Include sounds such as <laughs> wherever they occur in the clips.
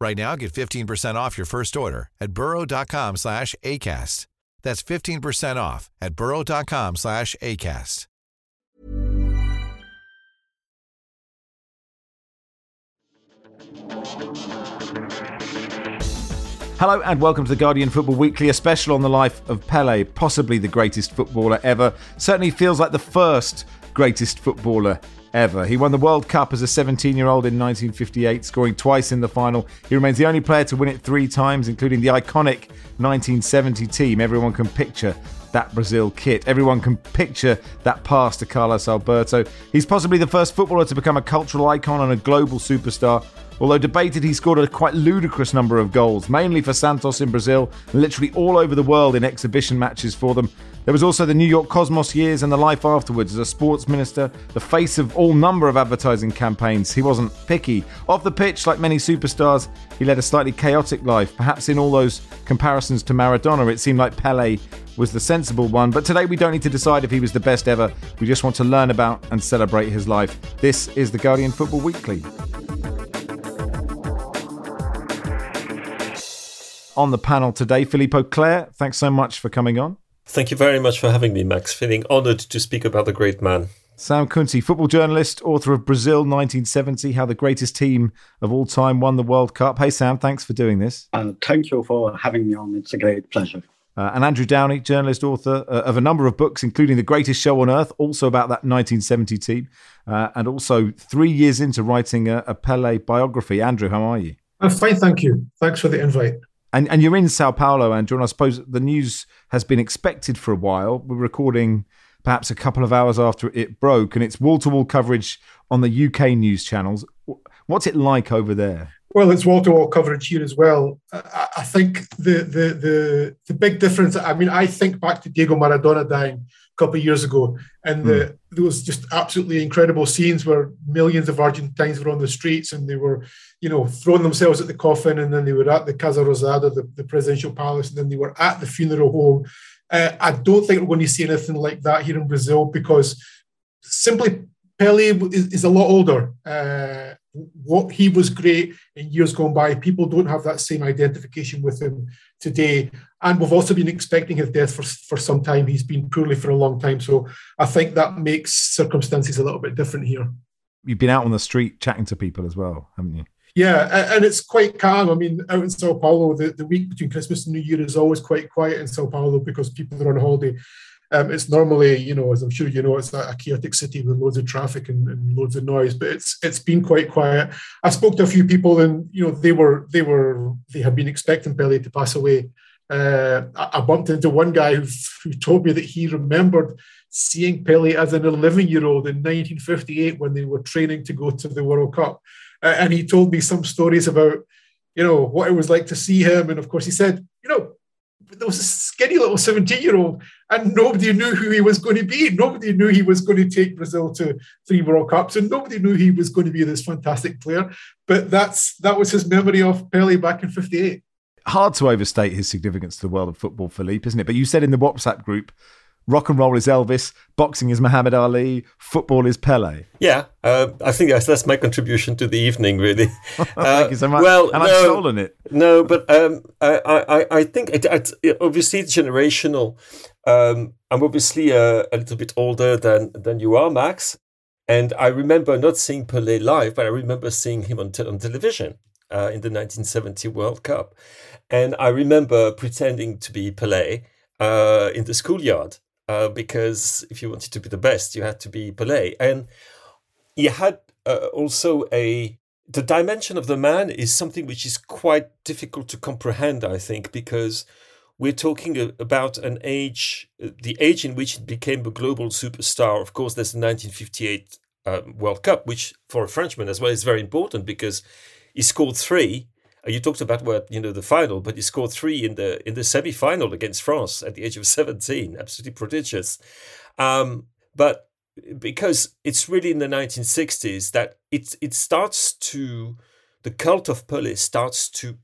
Right now, get 15% off your first order at burrow.com slash ACAST. That's 15% off at burrow.com slash ACAST. Hello and welcome to the Guardian Football Weekly, a special on the life of Pele, possibly the greatest footballer ever. Certainly feels like the first greatest footballer ever. He won the World Cup as a 17 year old in 1958, scoring twice in the final. He remains the only player to win it three times, including the iconic 1970 team. Everyone can picture that Brazil kit. Everyone can picture that pass to Carlos Alberto. He's possibly the first footballer to become a cultural icon and a global superstar. Although debated, he scored a quite ludicrous number of goals, mainly for Santos in Brazil, and literally all over the world in exhibition matches for them. There was also the New York Cosmos years and the life afterwards as a sports minister, the face of all number of advertising campaigns. He wasn't picky. Off the pitch, like many superstars, he led a slightly chaotic life. Perhaps in all those comparisons to Maradona, it seemed like Pele was the sensible one. But today we don't need to decide if he was the best ever. We just want to learn about and celebrate his life. This is the Guardian Football Weekly. On the panel today, Philippe Auclair, thanks so much for coming on. Thank you very much for having me, Max. Feeling honoured to speak about the great man. Sam Kunti, football journalist, author of Brazil 1970, How the Greatest Team of All Time Won the World Cup. Hey, Sam, thanks for doing this. Uh, thank you for having me on. It's a great pleasure. Uh, and Andrew Downie, journalist, author uh, of a number of books, including The Greatest Show on Earth, also about that 1970 team, uh, and also three years into writing a, a Pele biography. Andrew, how are you? I'm fine, thank you. Thanks for the invite. And and you're in Sao Paulo, Andrew, and I suppose the news has been expected for a while. We're recording perhaps a couple of hours after it broke, and it's wall to wall coverage on the UK news channels. What's it like over there? Well, it's wall to wall coverage here as well. I, think the, the the the big difference. I mean, I think back to Diego Maradona dying couple of years ago, and the, mm. those just absolutely incredible scenes where millions of Argentines were on the streets and they were, you know, throwing themselves at the coffin, and then they were at the Casa Rosada, the, the presidential palace, and then they were at the funeral home. Uh, I don't think we're going to see anything like that here in Brazil because simply Pele is, is a lot older. Uh, what he was great in years gone by. People don't have that same identification with him today. And we've also been expecting his death for, for some time. He's been poorly for a long time. So I think that makes circumstances a little bit different here. You've been out on the street chatting to people as well, haven't you? Yeah, and it's quite calm. I mean, out in Sao Paulo, the, the week between Christmas and New Year is always quite quiet in Sao Paulo because people are on holiday. Um, it's normally, you know, as I'm sure you know, it's a chaotic city with loads of traffic and, and, loads of noise. But it's it's been quite quiet. I spoke to a few people, and you know, they were they were they had been expecting Pele to pass away. Uh, I, bumped into one guy who, who told me that he remembered seeing Pele as an 11 year old in 1958 when they were training to go to the World Cup, uh, and he told me some stories about you know what it was like to see him, and of course he said, you know, there was a skinny little 17 year old, and nobody knew who he was going to be. Nobody knew he was going to take Brazil to three World Cups, and nobody knew he was going to be this fantastic player. But that's that was his memory of Pele back in 58. Hard to overstate his significance to the world of football, Philippe, isn't it? But you said in the WhatsApp group rock and roll is Elvis, boxing is Muhammad Ali, football is Pele. Yeah, uh, I think that's, that's my contribution to the evening, really. <laughs> Thank uh, you so much. Well, and no, I've stolen it. No, but um, I, I, I think it, it, obviously it's generational. Um, I'm obviously a, a, little bit older than than you are, Max, and I remember not seeing Pele live, but I remember seeing him on, te- on television uh, in the 1970 World Cup, and I remember pretending to be Pele uh, in the schoolyard uh, because if you wanted to be the best, you had to be Pele. And he had uh, also a the dimension of the man is something which is quite difficult to comprehend, I think, because we're talking about an age, the age in which it became a global superstar. Of course, there's the 1958 uh, World Cup, which for a Frenchman as well is very important because he scored three you talked about what you know the final, but he scored three in the in the semi final against France at the age of seventeen. Absolutely prodigious. Um, but because it's really in the 1960s that it it starts to the cult of Pelé starts to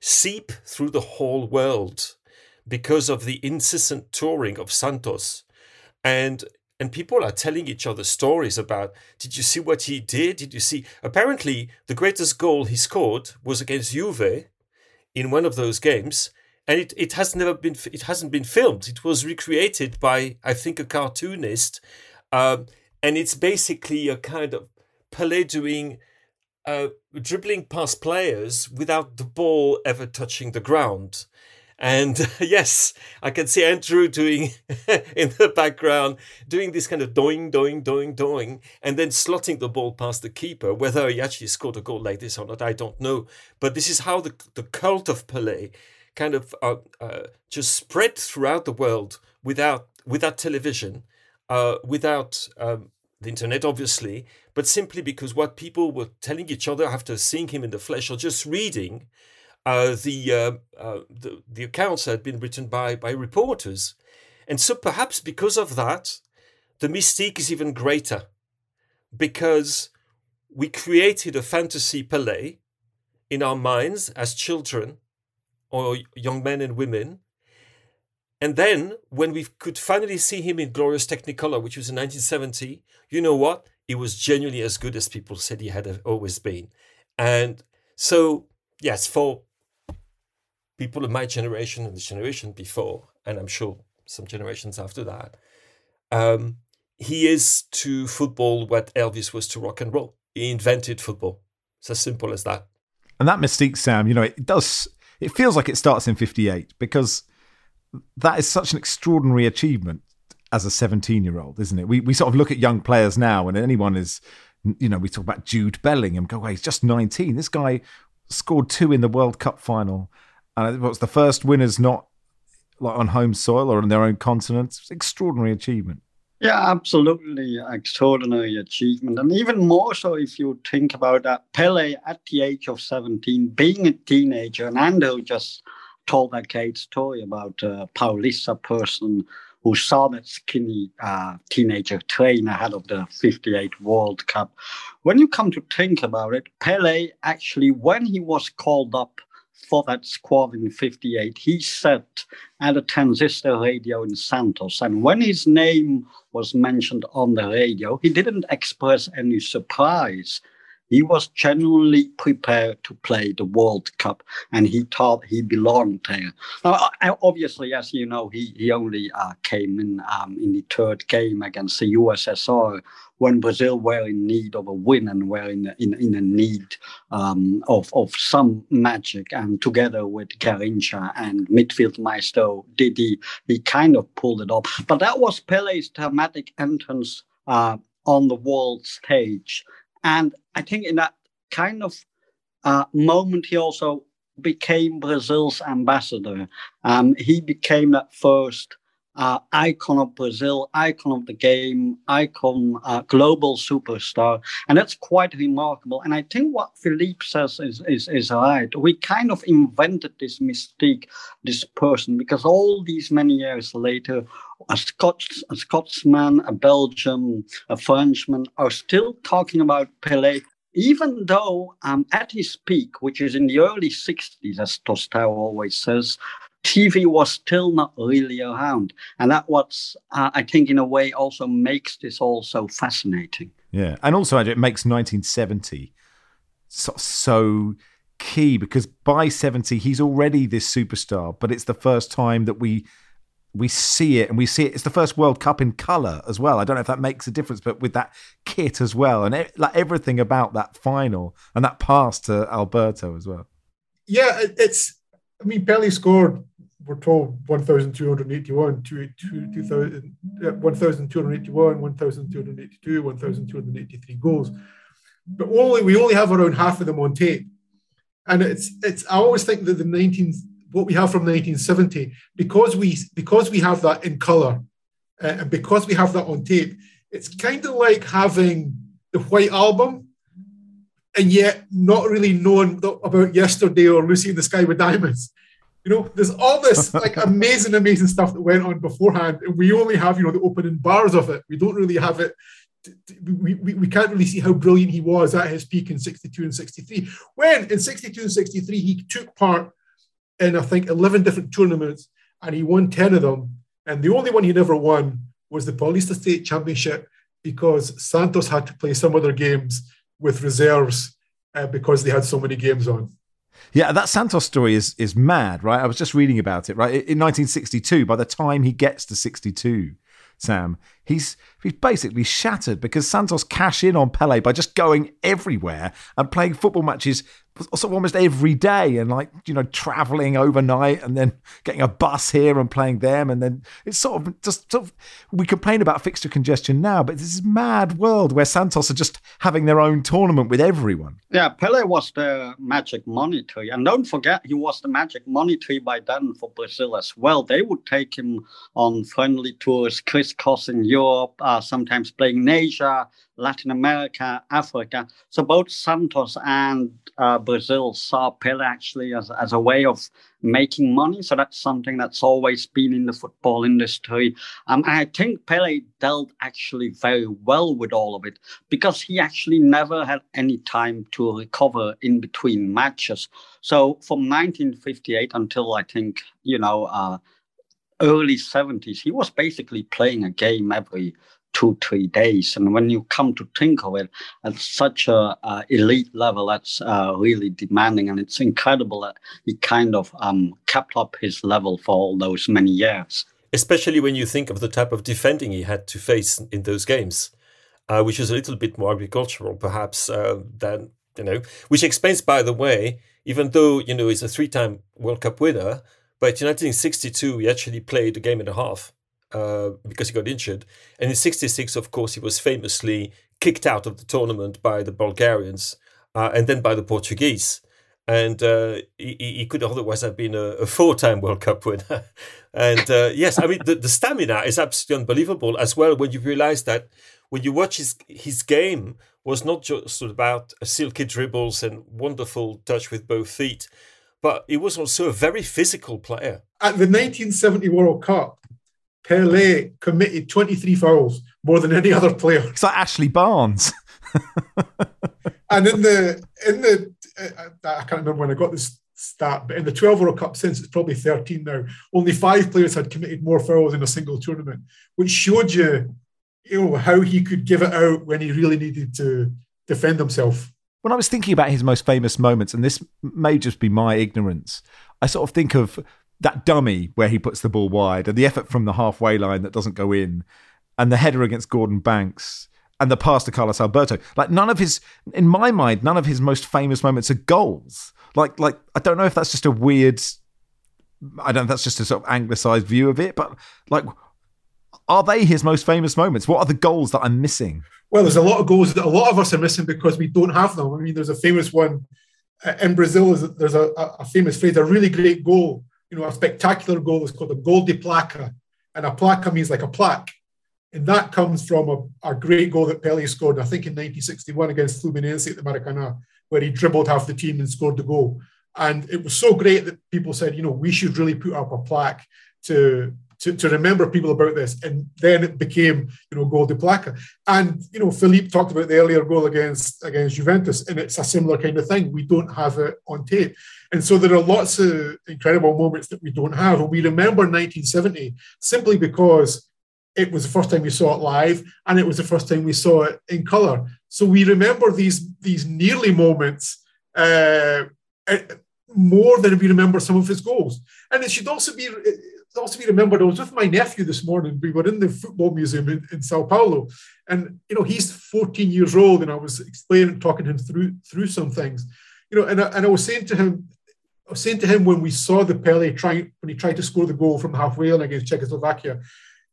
seep through the whole world because of the incessant touring of Santos. And and people are telling each other stories about did you see what he did? Did you see? Apparently the greatest goal he scored was against juve in one of those games and it, it has never been it hasn't been filmed. It was recreated by i think a cartoonist. Um, and it's basically a kind of Pelé doing uh, dribbling past players without the ball ever touching the ground. And <laughs> yes, I can see Andrew doing <laughs> in the background, doing this kind of doing, doing, doing, doing, and then slotting the ball past the keeper. Whether he actually scored a goal like this or not, I don't know. But this is how the, the cult of Pelé kind of uh, uh, just spread throughout the world without without television uh, without um, the internet, obviously, but simply because what people were telling each other after seeing him in the flesh or just reading uh, the, uh, uh, the, the accounts had been written by by reporters, and so perhaps because of that, the mystique is even greater, because we created a fantasy Pelé in our minds as children or young men and women and then when we could finally see him in Glorious Technicolor, which was in 1970, you know what? He was genuinely as good as people said he had always been. And so, yes, for people of my generation and the generation before, and I'm sure some generations after that, um, he is to football what Elvis was to rock and roll. He invented football. It's as simple as that. And that mystique, Sam, you know, it does, it feels like it starts in 58 because that is such an extraordinary achievement as a 17 year old, isn't it? We, we sort of look at young players now, and anyone is, you know, we talk about Jude Bellingham, go, well, he's just 19. This guy scored two in the World Cup final. And it was the first winners not like on home soil or on their own continent. Extraordinary achievement. Yeah, absolutely extraordinary achievement. And even more so if you think about that. Pele at the age of 17, being a teenager, and Andrew just told that Kate story about uh, Paulista person who saw that skinny uh, teenager train ahead of the 58 World Cup. When you come to think about it, Pele actually, when he was called up for that squad in 58, he sat at a transistor radio in Santos. And when his name was mentioned on the radio, he didn't express any surprise he was genuinely prepared to play the World Cup, and he thought he belonged there. Now, obviously, as you know, he he only uh, came in um, in the third game against the USSR when Brazil were in need of a win and were in in, in a need um, of of some magic. And together with Garrincha and midfield maestro Didi, he kind of pulled it off. But that was Pele's dramatic entrance. Uh, on the world stage and I think in that kind of uh, moment, he also became Brazil's ambassador. Um, he became that first uh, icon of Brazil, icon of the game, icon, uh, global superstar. And that's quite remarkable. And I think what Philippe says is, is, is right. We kind of invented this mystique, this person, because all these many years later, a Scots, a Scotsman, a Belgian, a Frenchman are still talking about Pelé even though um, at his peak, which is in the early 60s, as Tostao always says, TV was still not really around. And that was, uh, I think, in a way, also makes this all so fascinating. Yeah. And also, it makes 1970 so, so key because by 70, he's already this superstar, but it's the first time that we we see it and we see it it's the first world cup in color as well i don't know if that makes a difference but with that kit as well and it, like everything about that final and that pass to alberto as well yeah it's i mean Pelé scored we're told 1,281, 2,000, 1,281, 1,282, 1,283 goals. But only we only have around half of them on tape. And it's it's I always think that the 19 what we have from 1970 because we because we have that in color uh, and because we have that on tape, it's kind of like having the white album and yet not really knowing about yesterday or Lucy in the Sky with Diamonds. You know, there's all this <laughs> like amazing, amazing stuff that went on beforehand, and we only have you know the opening bars of it. We don't really have it. We, we, we can't really see how brilliant he was at his peak in 62 and 63. When in 62 and 63, he took part in, I think, 11 different tournaments and he won 10 of them. And the only one he never won was the Paulista State Championship because Santos had to play some other games with reserves uh, because they had so many games on. Yeah, that Santos story is is mad, right? I was just reading about it, right? In 1962, by the time he gets to 62, Sam, he's he's basically shattered because Santos cash in on Pele by just going everywhere and playing football matches sort of almost every day and like you know traveling overnight and then getting a bus here and playing them. And then it's sort of just sort of we complain about fixture congestion now but this is mad world where Santos are just having their own tournament with everyone. Yeah Pele was the magic money tree. And don't forget he was the magic money tree by then for Brazil as well. They would take him on friendly tours crisscrossing Europe uh, sometimes playing in Asia Latin America, Africa. So both Santos and uh, Brazil saw Pele actually as, as a way of making money. So that's something that's always been in the football industry. Um, I think Pele dealt actually very well with all of it because he actually never had any time to recover in between matches. So from 1958 until I think, you know, uh, early 70s, he was basically playing a game every two, three days. And when you come to think of it, at such a uh, elite level, that's uh, really demanding. And it's incredible that he kind of um, kept up his level for all those many years. Especially when you think of the type of defending he had to face in those games, uh, which is a little bit more agricultural, perhaps, uh, than, you know, which explains, by the way, even though, you know, he's a three time World Cup winner, but in 1962, he actually played a game and a half uh, because he got injured. And in 66, of course, he was famously kicked out of the tournament by the Bulgarians uh, and then by the Portuguese. And uh, he, he, could otherwise have been a, a four time World Cup winner. <laughs> and uh, yes, I mean, the, the stamina is absolutely unbelievable as well when you realize that when you watch his, his game was not just about silky dribbles and wonderful touch with both feet, but he was also a very physical player. At the 1970 World Cup, Pele committed 23 fouls, more than any other player. It's like Ashley Barnes. <laughs> and in the in the uh, I can't remember when I got this stat, but in the 12 World Cup since it's probably 13 now, only five players had committed more fouls in a single tournament, which showed you, you know, how he could give it out when he really needed to defend himself. When I was thinking about his most famous moments, and this may just be my ignorance, I sort of think of that dummy where he puts the ball wide and the effort from the halfway line that doesn't go in and the header against Gordon Banks and the pass to Carlos Alberto. Like none of his, in my mind, none of his most famous moments are goals. Like, like I don't know if that's just a weird, I don't know if that's just a sort of anglicized view of it, but like, are they his most famous moments? What are the goals that I'm missing? Well, there's a lot of goals that a lot of us are missing because we don't have them. I mean, there's a famous one uh, in Brazil. There's a, a famous phrase, a really great goal you know, a spectacular goal is called a gol de placa, and a placa means like a plaque. And that comes from a, a great goal that Pele scored, I think in 1961 against Fluminense at the Maracanã, where he dribbled half the team and scored the goal. And it was so great that people said, you know, we should really put up a plaque to to, to remember people about this. And then it became, you know, Gol de Placa. And, you know, Philippe talked about the earlier goal against against Juventus, and it's a similar kind of thing. We don't have it on tape. And so there are lots of incredible moments that we don't have. And we remember 1970 simply because it was the first time we saw it live and it was the first time we saw it in color. So we remember these, these nearly moments uh, more than we remember some of his goals. And it should also be also be remembered. I was with my nephew this morning. We were in the football museum in, in Sao Paulo, and you know he's 14 years old, and I was explaining, talking him through through some things, you know, and I, and I was saying to him, I was saying to him when we saw the Pele trying when he tried to score the goal from halfway line against Czechoslovakia,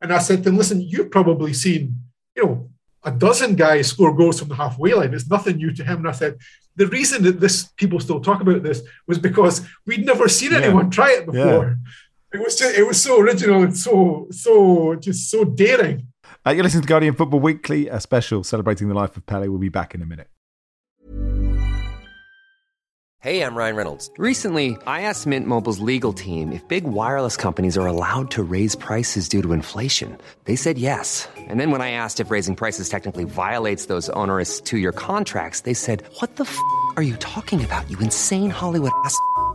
and I said to him, "Listen, you've probably seen, you know, a dozen guys score goals from the halfway line. It's nothing new to him." And I said, "The reason that this people still talk about this was because we'd never seen yeah. anyone try it before." Yeah. It was just, it was so original and so so just so daring. Uh, you're listening to Guardian Football Weekly, a special celebrating the life of Pele. We'll be back in a minute. Hey, I'm Ryan Reynolds. Recently, I asked Mint Mobile's legal team if big wireless companies are allowed to raise prices due to inflation. They said yes. And then when I asked if raising prices technically violates those onerous two year contracts, they said, What the f are you talking about, you insane Hollywood ass?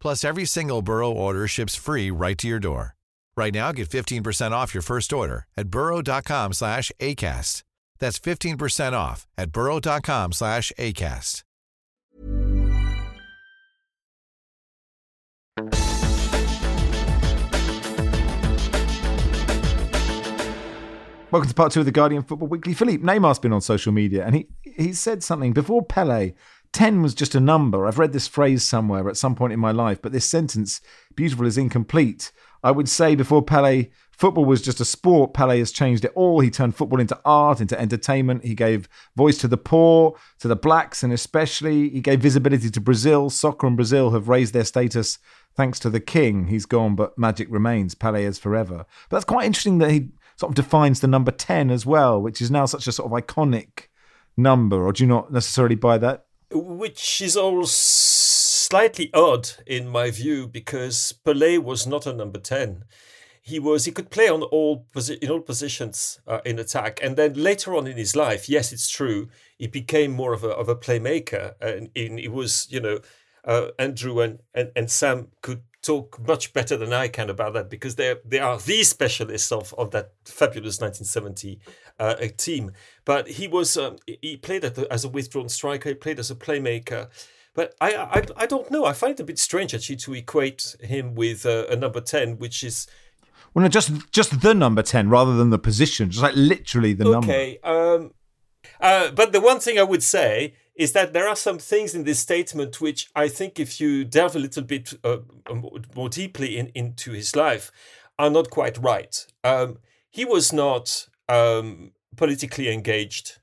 Plus, every single Burrow order ships free right to your door. Right now, get 15% off your first order at burrow.com slash ACAST. That's 15% off at burrow.com slash ACAST. Welcome to part two of the Guardian Football Weekly. Philippe Neymar's been on social media and he, he said something before Pele. 10 was just a number. I've read this phrase somewhere at some point in my life, but this sentence, beautiful, is incomplete. I would say before Pele, football was just a sport. Pele has changed it all. He turned football into art, into entertainment. He gave voice to the poor, to the blacks, and especially he gave visibility to Brazil. Soccer and Brazil have raised their status thanks to the king. He's gone, but magic remains. Pele is forever. But that's quite interesting that he sort of defines the number 10 as well, which is now such a sort of iconic number. Or do you not necessarily buy that? Which is all slightly odd in my view because Pelé was not a number 10. He was he could play on all posi- in all positions uh, in attack, and then later on in his life, yes, it's true, he became more of a of a playmaker, and it was you know uh, Andrew and, and and Sam could talk much better than I can about that because they they are the specialists of, of that fabulous 1970 uh, team. But he was um, he played as a withdrawn striker. He played as a playmaker. But I, I I don't know. I find it a bit strange actually to equate him with uh, a number ten, which is well, no, just just the number ten rather than the position, just like literally the okay, number. Okay. Um, uh, but the one thing I would say is that there are some things in this statement which I think, if you delve a little bit uh, more deeply in, into his life, are not quite right. Um, he was not um, politically engaged.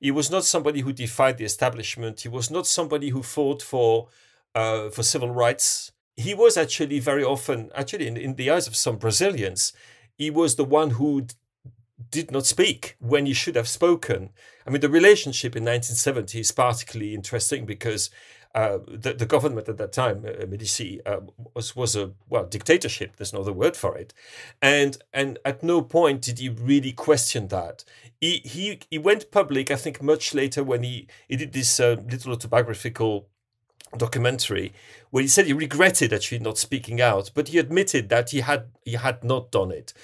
He was not somebody who defied the establishment. He was not somebody who fought for uh, for civil rights. He was actually very often, actually, in, in the eyes of some Brazilians, he was the one who did not speak when he should have spoken. I mean, the relationship in 1970 is particularly interesting because uh, the, the government at that time, uh, Medici, uh, was was a well dictatorship. There's no other word for it, and and at no point did he really question that. He he he went public. I think much later when he he did this uh, little autobiographical documentary where he said he regretted actually not speaking out, but he admitted that he had he had not done it.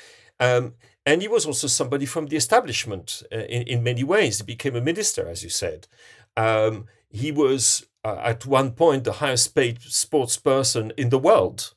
Um, and he was also somebody from the establishment uh, in, in many ways. He became a minister, as you said. Um, he was uh, at one point the highest paid sports person in the world,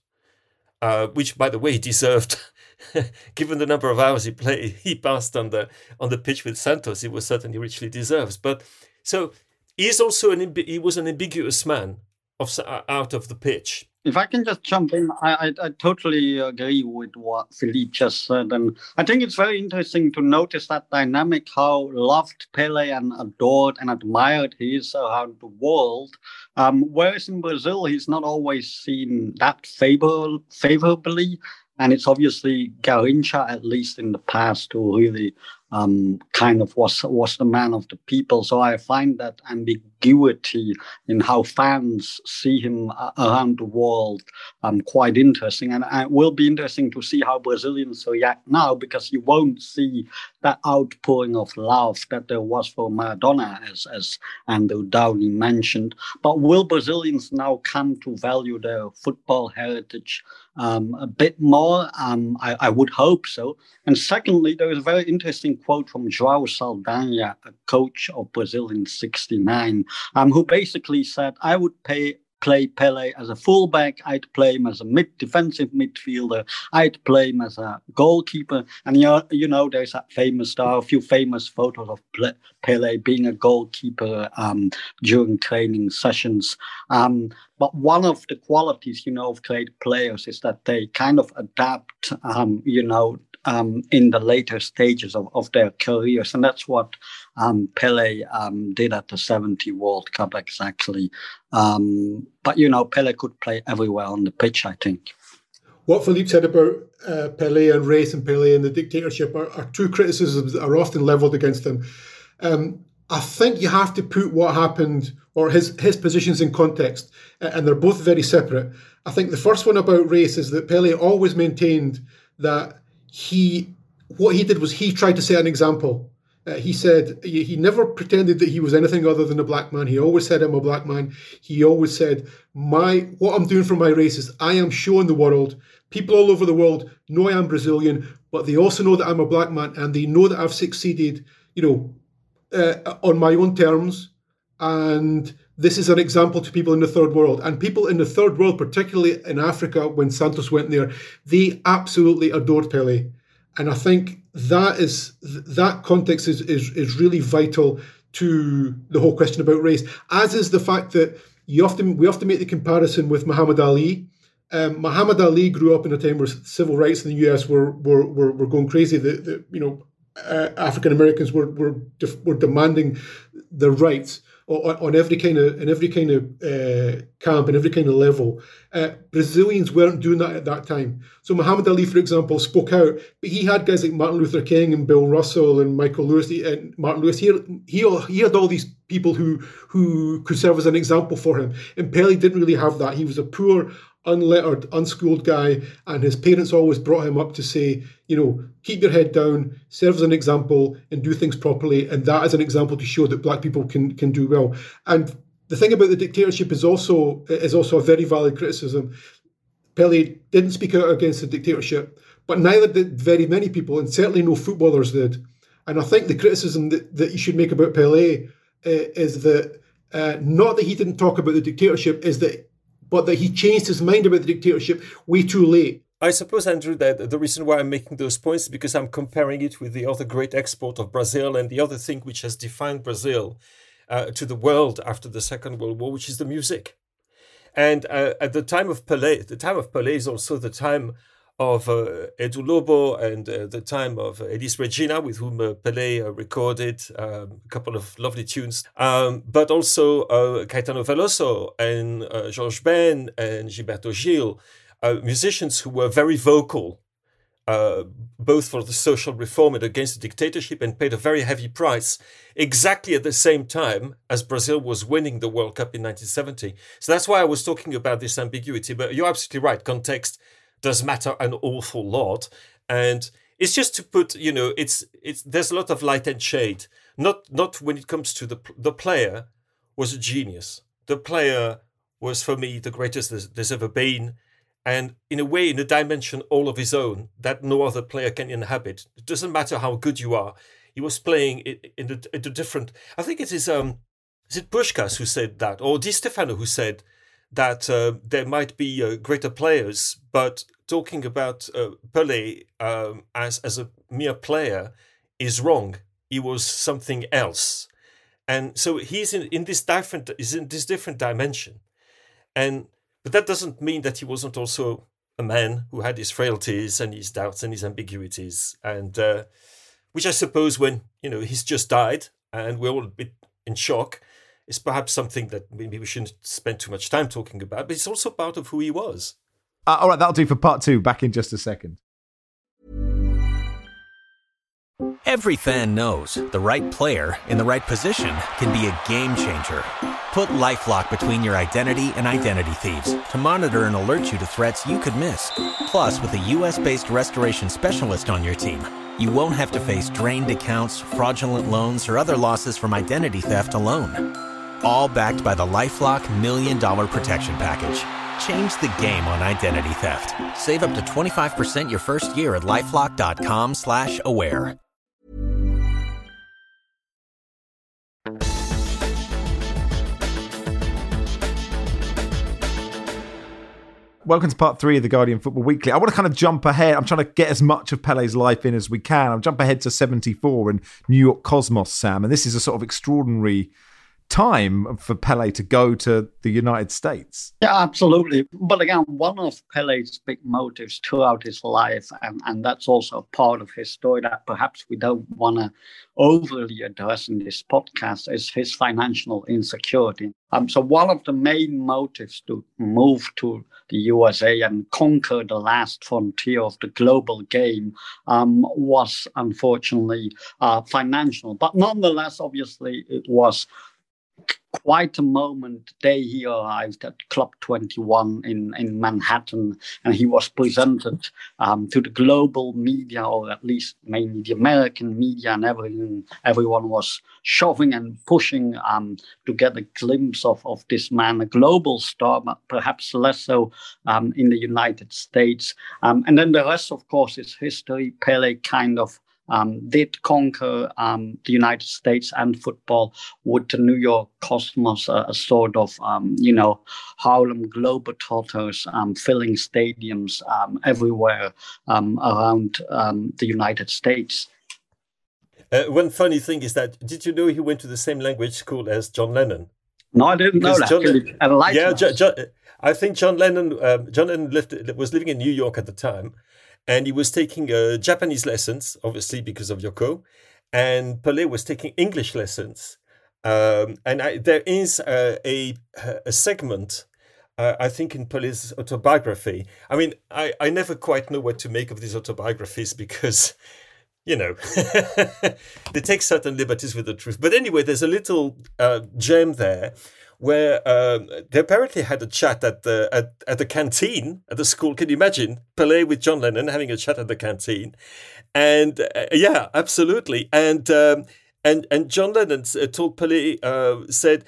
uh, which, by the way, he deserved. <laughs> Given the number of hours he played, <laughs> he passed on the on the pitch with Santos. He was certainly richly deserves. But so he is also an he was an ambiguous man of out of the pitch. If I can just jump in, I, I, I, totally agree with what Philippe just said. And I think it's very interesting to notice that dynamic, how loved Pele and adored and admired he is around the world. Um, whereas in Brazil, he's not always seen that favor, favorably. And it's obviously Garrincha, at least in the past, who really um, kind of was was the man of the people. So I find that ambiguity in how fans see him uh, around the world um, quite interesting, and it will be interesting to see how Brazilians react now because you won't see that outpouring of love that there was for Maradona, as as Andrew Downie mentioned. But will Brazilians now come to value their football heritage um, a bit more? Um, I, I would hope so. And secondly, there is a very interesting quote from João Saldanha, a coach of Brazil in 69, um, who basically said, I would pay play Pele as a fullback. I'd play him as a mid defensive midfielder. I'd play him as a goalkeeper. And you know, you know there's that famous, there are a few famous photos of Pele being a goalkeeper um, during training sessions. Um, but one of the qualities, you know, of great players is that they kind of adapt, um, you know, um, in the later stages of, of their careers. And that's what um, Pele um, did at the 70 World Cup exactly. Um, but, you know, Pele could play everywhere on the pitch, I think. What Philippe said about uh, Pele and race and Pele and the dictatorship are, are two criticisms that are often levelled against him. Um, I think you have to put what happened or his his positions in context, and they're both very separate. I think the first one about race is that Pele always maintained that he what he did was he tried to set an example. Uh, he said he, he never pretended that he was anything other than a black man. He always said I'm a black man. He always said my what I'm doing for my race is I am showing the world. People all over the world know I am Brazilian, but they also know that I'm a black man, and they know that I've succeeded. You know, uh, on my own terms, and this is an example to people in the third world. And people in the third world, particularly in Africa, when Santos went there, they absolutely adored Pele. And I think that is that context is, is, is really vital to the whole question about race, as is the fact that you often we often make the comparison with Muhammad Ali. Um, Muhammad Ali grew up in a time where civil rights in the US were were, were, were going crazy. The, the you know uh, African Americans were were, def- were demanding their rights on, on every kind of in every kind of uh, camp and every kind of level. Uh, Brazilians weren't doing that at that time. So Muhammad Ali, for example, spoke out, but he had guys like Martin Luther King and Bill Russell and Michael Lewis and Martin Lewis. He he, he had all these people who who could serve as an example for him. And Pele didn't really have that. He was a poor unlettered, unschooled guy, and his parents always brought him up to say, you know, keep your head down, serve as an example, and do things properly. And that is an example to show that black people can can do well. And the thing about the dictatorship is also is also a very valid criticism. Pele didn't speak out against the dictatorship, but neither did very many people, and certainly no footballers did. And I think the criticism that, that you should make about Pele uh, is that uh, not that he didn't talk about the dictatorship, is that but that he changed his mind about the dictatorship way too late. I suppose, Andrew, that the reason why I'm making those points is because I'm comparing it with the other great export of Brazil and the other thing which has defined Brazil uh, to the world after the Second World War, which is the music. And uh, at the time of Pelé, the time of Pelé is also the time of uh, Edu Lobo and uh, the time of Elis Regina, with whom uh, Pelé uh, recorded um, a couple of lovely tunes, um, but also uh, Caetano Veloso and uh, Georges Ben and Gilberto Gil, uh, musicians who were very vocal, both for the social reform and against the dictatorship, and paid a very heavy price exactly at the same time as Brazil was winning the World Cup in 1970. So that's why I was talking about this ambiguity. But you're absolutely right. Context does matter an awful lot. And it's just to put, you know, it's it's there's a lot of light and shade. Not not when it comes to the the player was a genius. The player was for me the greatest there's, there's ever been, and in a way, in a dimension all of his own that no other player can inhabit. It doesn't matter how good you are. He was playing in, in, a, in a different. I think it is um, is it Puskas who said that, or Di Stefano who said that uh, there might be uh, greater players, but talking about uh, Pelé um, as as a mere player is wrong. He was something else, and so he's in, in this different is in this different dimension, and but that doesn't mean that he wasn't also a man who had his frailties and his doubts and his ambiguities, and uh, which I suppose when you know he's just died and we're all a bit in shock is perhaps something that maybe we shouldn't spend too much time talking about, but it's also part of who he was. Uh, all right, that'll do for part two. Back in just a second. Every fan knows the right player in the right position can be a game changer. Put LifeLock between your identity and identity thieves to monitor and alert you to threats you could miss. Plus, with a U.S.-based restoration specialist on your team, you won't have to face drained accounts, fraudulent loans, or other losses from identity theft alone all backed by the LifeLock Million Dollar Protection Package. Change the game on identity theft. Save up to 25% your first year at LifeLock.com slash aware. Welcome to part three of the Guardian Football Weekly. I want to kind of jump ahead. I'm trying to get as much of Pele's life in as we can. I'll jump ahead to 74 and New York Cosmos, Sam. And this is a sort of extraordinary time for Pele to go to the United States. Yeah, absolutely. But again, one of Pele's big motives throughout his life, and, and that's also part of his story that perhaps we don't want to overly address in this podcast, is his financial insecurity. Um, so, one of the main motives to move to the USA and conquer the last frontier of the global game um, was unfortunately uh, financial. But nonetheless, obviously, it was quite a moment the day he arrived at Club 21 in, in Manhattan, and he was presented um, to the global media, or at least mainly the American media, and everyone, everyone was shoving and pushing um, to get a glimpse of, of this man, a global star, but perhaps less so um, in the United States. Um, and then the rest, of course, is history. Pele kind of um, did conquer um, the United States and football with the New York Cosmos, a, a sort of, um, you know, Harlem Globetrotters um, filling stadiums um, everywhere um, around the United States. Uh, one funny thing is that did you know he went to the same language school as John Lennon? No, I didn't know that. John, like yeah, John, I think John Lennon. Um, John Lennon lived, was living in New York at the time, and he was taking uh, Japanese lessons, obviously because of Yoko, and Pele was taking English lessons. Um, and I, there is uh, a a segment, uh, I think, in Pele's autobiography. I mean, I, I never quite know what to make of these autobiographies because, you know, <laughs> they take certain liberties with the truth. But anyway, there's a little uh, gem there where um, they apparently had a chat at the at, at the canteen at the school. Can you imagine Pele with John Lennon having a chat at the canteen? And uh, yeah, absolutely. And um, and and John Lennon uh, told Pele uh, said,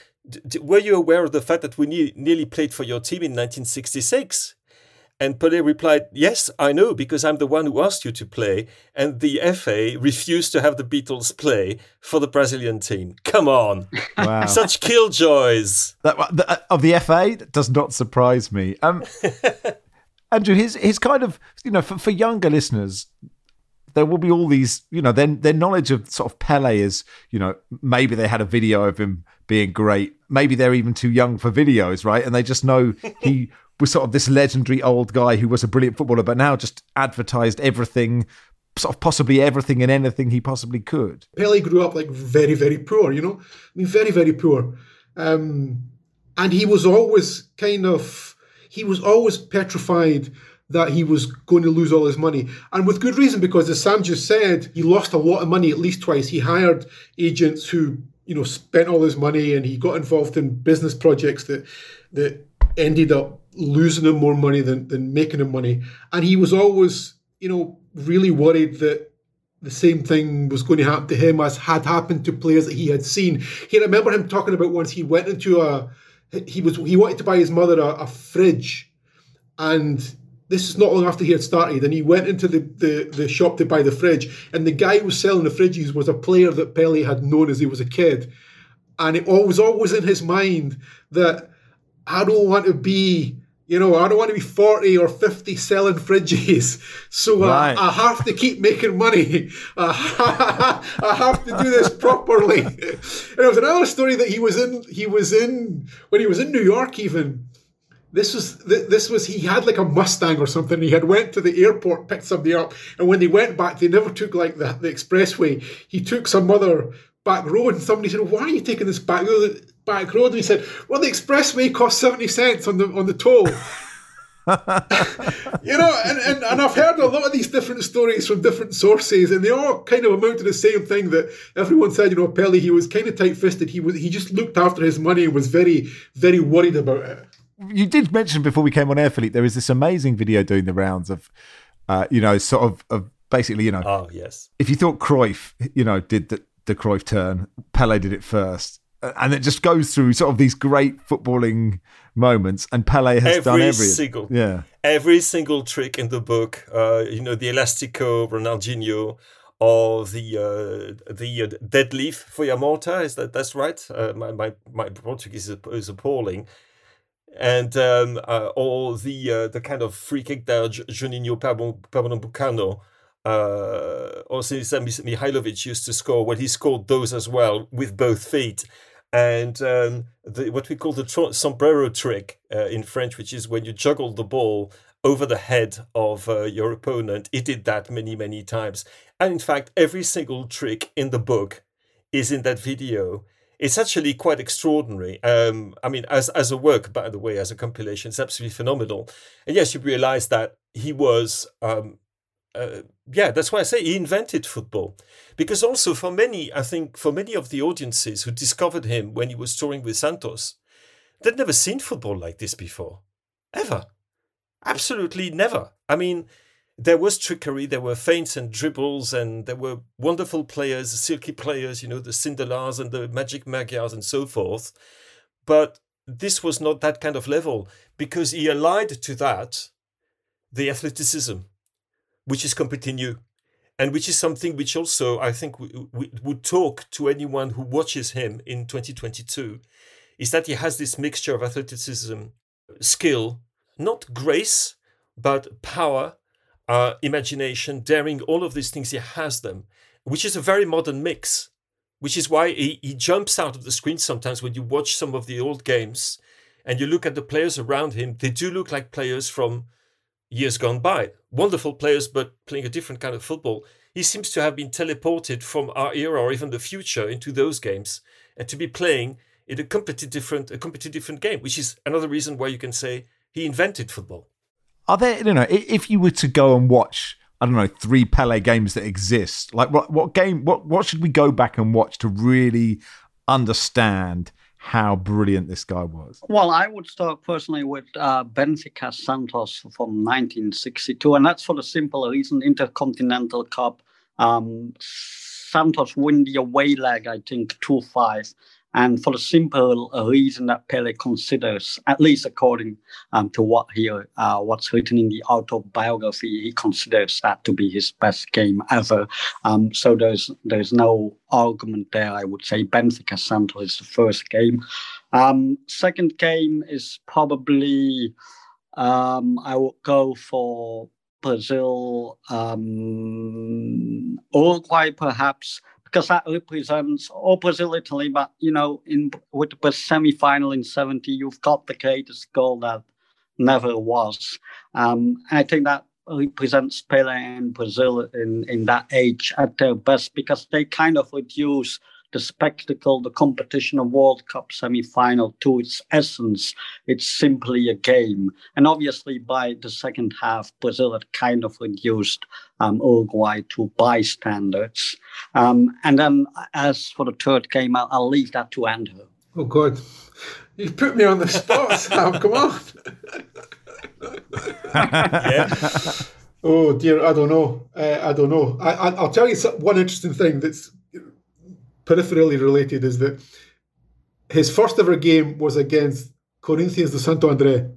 "Were you aware of the fact that we ne- nearly played for your team in 1966?" And Pele replied, Yes, I know, because I'm the one who asked you to play. And the FA refused to have the Beatles play for the Brazilian team. Come on. Wow. <laughs> Such killjoys. That, uh, of the FA does not surprise me. Um, <laughs> Andrew, his, his kind of, you know, for, for younger listeners, there will be all these, you know, their, their knowledge of sort of Pele is, you know, maybe they had a video of him being great. Maybe they're even too young for videos, right? And they just know he <laughs> was sort of this legendary old guy who was a brilliant footballer, but now just advertised everything, sort of possibly everything and anything he possibly could. Pele grew up like very, very poor, you know, I mean, very, very poor. Um, and he was always kind of, he was always petrified that he was going to lose all his money. And with good reason, because as Sam just said, he lost a lot of money at least twice. He hired agents who, you know, spent all his money and he got involved in business projects that that ended up losing him more money than, than making him money. And he was always, you know, really worried that the same thing was going to happen to him as had happened to players that he had seen. He remember him talking about once he went into a he was he wanted to buy his mother a, a fridge and this is not long after he had started, and he went into the, the, the shop to buy the fridge, and the guy who was selling the fridges was a player that Pele had known as he was a kid. And it was always in his mind that I don't want to be you know, I don't want to be 40 or 50 selling fridges. <laughs> So uh, right. I, I, have to keep making money. <laughs> <laughs> I have to do this properly. And there was another story that he was in, he was in, when he was in New York even, this was this was he had like a Mustang or something. He had went to the airport, picked somebody up, and when they went back, they never took like the, the expressway. He took some other back road, and somebody said, "Why are you taking this back road?" Back road, and he said, "Well, the expressway costs seventy cents on the on the toll." <laughs> you know, and, and, and I've heard a lot of these different stories from different sources, and they all kind of amount to the same thing that everyone said, you know, Pele, he was kind of tight fisted. He was he just looked after his money and was very, very worried about it. You did mention before we came on air, Philippe, there is this amazing video doing the rounds of uh, you know, sort of of basically, you know, oh yes. If you thought Cruyff, you know, did the the Cruyff turn. Pele did it first. And it just goes through sort of these great footballing moments, and Pele has every done every single, yeah, every single trick in the book. Uh, you know, the elastico, Ronaldinho, or the uh, the uh, deadlift for Yamota. Is that that's right? Uh, my, my my Portuguese is, is appalling. and um, uh, or the uh, the kind of free kick that Juninho Pernambucano uh, or Sinisa Mihailovic used to score, well, he scored those as well with both feet. And um, the, what we call the sombrero trick uh, in French, which is when you juggle the ball over the head of uh, your opponent. He did that many, many times. And in fact, every single trick in the book is in that video. It's actually quite extraordinary. Um, I mean, as, as a work, by the way, as a compilation, it's absolutely phenomenal. And yes, you realize that he was um, uh, yeah, that's why I say he invented football. Because also for many, I think for many of the audiences who discovered him when he was touring with Santos, they'd never seen football like this before. Ever. Absolutely never. I mean, there was trickery, there were feints and dribbles, and there were wonderful players, silky players, you know, the Sindelars and the Magic Magyars and so forth. But this was not that kind of level because he allied to that the athleticism which is completely new and which is something which also I think we, would talk to anyone who watches him in 2022 is that he has this mixture of athleticism, skill, not grace, but power, uh, imagination, daring, all of these things, he has them, which is a very modern mix, which is why he, he jumps out of the screen sometimes when you watch some of the old games and you look at the players around him, they do look like players from years gone by. Wonderful players, but playing a different kind of football. He seems to have been teleported from our era or even the future into those games and to be playing in a completely different, a completely different game, which is another reason why you can say he invented football. Are there, you know, if you were to go and watch, I don't know, three Pele games that exist, like what, what game, what, what should we go back and watch to really understand how brilliant this guy was? Well, I would start personally with uh, Benfica Santos from 1962, and that's for the simple reason Intercontinental Cup. Um, Santos win the away leg, I think, 2 5. And for the simple reason that Pele considers, at least according um, to what he uh, what's written in the autobiography, he considers that to be his best game ever. Um, so there's there's no argument there. I would say Benfica Santos is the first game. Um, second game is probably um, I would go for Brazil, um, Uruguay perhaps because that represents Brazil, Italy. But you know, in with the semi-final in '70, you've got the greatest goal that never was. Um, I think that represents Pele and Brazil in in that age at their best because they kind of reduce the spectacle, the competition of World Cup semi-final to its essence. It's simply a game. And obviously by the second half, Brazil had kind of reduced um, Uruguay to bystanders. Um, and then as for the third game, I'll, I'll leave that to Andrew. Oh, God. You put me on the spot, <laughs> Sam. Come on. yeah. <laughs> Oh dear, I don't know. Uh, I don't know. I, I, will tell you one interesting thing that's peripherally related is that his first ever game was against Corinthians de Santo André.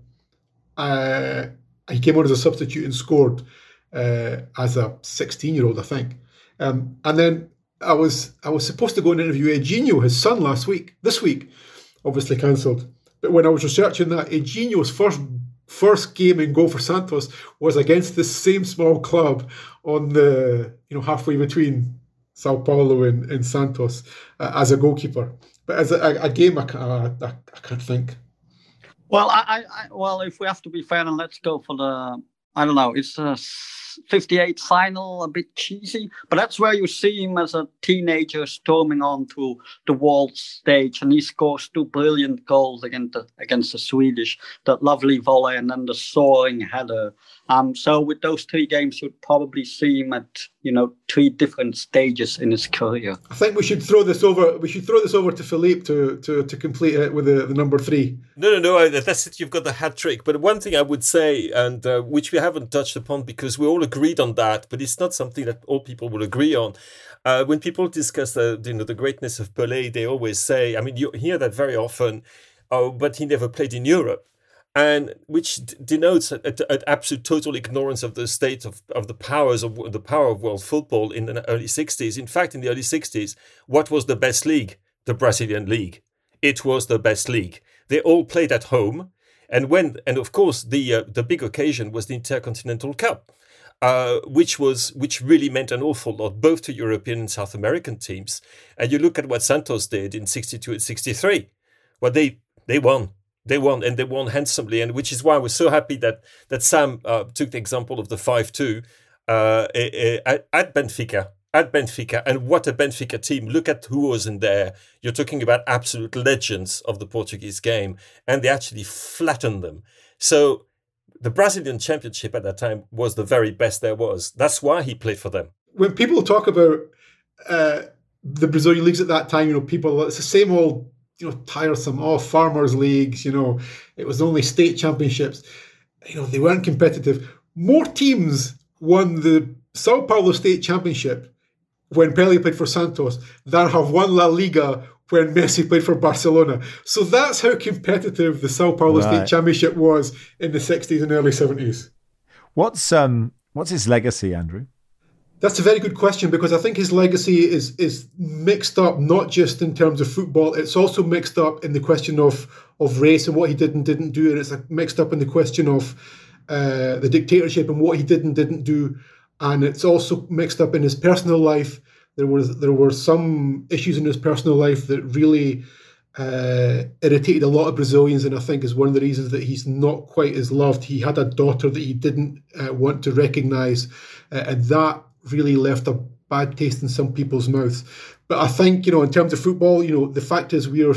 Uh, he came on as a substitute and scored uh, as a 16 year old, I think. Um, and then I was I was supposed to go and interview Edinho, his son, last week. This week, obviously cancelled. But when I was researching that, Edinho's first first game in goal for Santos was against this same small club on the you know halfway between Sao Paulo and, and Santos uh, as a goalkeeper. But as a, a game, I, I, I, can't think. Well, I, I, well, if we have to be fair, then let's go for the. I don't know. It's a 58 final, a bit cheesy, but that's where you see him as a teenager storming onto the world stage, and he scores two brilliant goals against the, against the Swedish. That lovely volley and then the soaring header um, so with those three games, you'd probably see him at you know three different stages in his career. I think we should throw this over. We should throw this over to Philippe to to, to complete it with the, the number three. No, no, no. That's it. You've got the hat trick. But one thing I would say, and uh, which we haven't touched upon because we all agreed on that, but it's not something that all people will agree on. Uh, when people discuss the you know the greatness of Pelé, they always say, I mean, you hear that very often. Oh, but he never played in Europe and which denotes an absolute total ignorance of the state of, of the powers of the power of world football in the early 60s. In fact, in the early 60s, what was the best league? The Brazilian league. It was the best league. They all played at home, And when, and of course, the uh, the big occasion was the Intercontinental Cup, uh, which was which really meant an awful lot both to European and South American teams. And you look at what Santos did in '62 and @63. Well, they they won they won and they won handsomely and which is why we're so happy that that sam uh, took the example of the 5-2 uh, at, at benfica at benfica and what a benfica team. Look at who was in there. You're talking about absolute legends of the portuguese game and they actually flattened them. So the brazilian championship at that time was the very best there was. That's why he played for them. When people talk about uh, the brazilian leagues at that time you know people it's the same old you know tiresome. Oh, farmers leagues. You know, it was only state championships. You know, they weren't competitive. More teams won the Sao Paulo State Championship when Pele played for Santos than have won La Liga when Messi played for Barcelona. So that's how competitive the Sao Paulo right. State Championship was in the 60s and early 70s. What's um what's his legacy, Andrew? That's a very good question because I think his legacy is is mixed up not just in terms of football. It's also mixed up in the question of of race and what he did and didn't do, and it's mixed up in the question of uh, the dictatorship and what he did and didn't do, and it's also mixed up in his personal life. There was there were some issues in his personal life that really uh, irritated a lot of Brazilians, and I think is one of the reasons that he's not quite as loved. He had a daughter that he didn't uh, want to recognise, uh, and that really left a bad taste in some people's mouths. But I think you know, in terms of football, you know, the fact is we are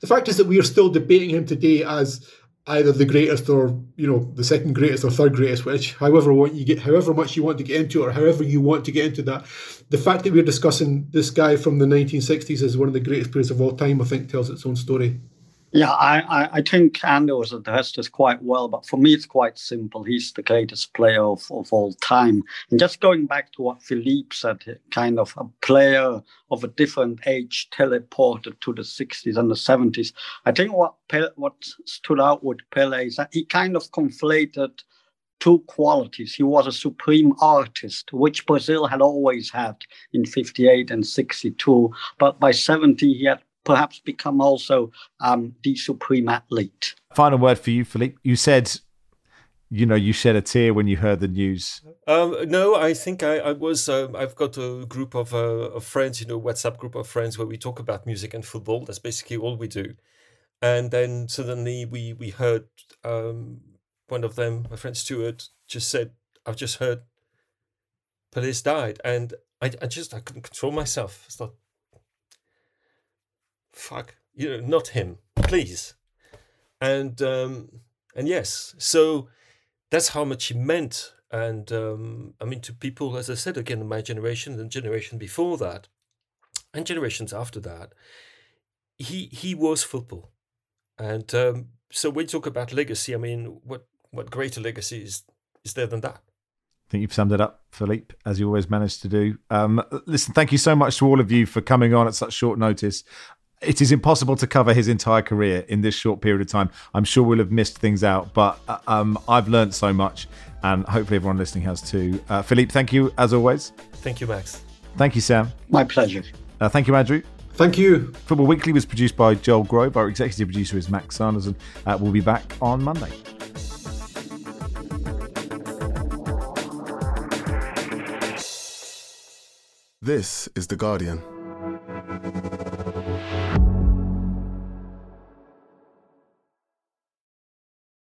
the fact is that we are still debating him today as either the greatest or you know the second greatest or third greatest, which however what you get, however much you want to get into, or however you want to get into that. The fact that we're discussing this guy from the 1960s as one of the greatest players of all time, I think, tells its own story. Yeah, I, I think Andrew's addressed this quite well, but for me it's quite simple. He's the greatest player of, of all time. And just going back to what Philippe said, kind of a player of a different age teleported to the 60s and the 70s. I think what what stood out with Pele is that he kind of conflated two qualities. He was a supreme artist, which Brazil had always had in 58 and 62. But by 70, he had perhaps become also um, the supreme athlete. Final word for you, Philippe. You said, you know, you shed a tear when you heard the news. Um, no, I think I, I was. Um, I've got a group of, uh, of friends, you know, WhatsApp group of friends where we talk about music and football. That's basically all we do. And then suddenly we we heard um, one of them, my friend Stuart, just said, "I've just heard Pelé's died," and I, I just I couldn't control myself. I thought, fuck, you know, not him, please. And um, and yes, so that's how much he meant. And um, I mean, to people, as I said again, my generation and generation before that, and generations after that, he he was football. And um, so when you talk about legacy, I mean, what what greater legacy is is there than that? I think you've summed it up, Philippe, as you always manage to do. Um, listen, thank you so much to all of you for coming on at such short notice it is impossible to cover his entire career in this short period of time. I'm sure we'll have missed things out, but uh, um, I've learned so much, and hopefully everyone listening has too. Uh, Philippe, thank you as always. Thank you, Max. Thank you, Sam. My pleasure. Uh, thank you, Andrew. Thank you. Football Weekly was produced by Joel Grove. Our executive producer is Max Sanders, and uh, we'll be back on Monday. This is The Guardian.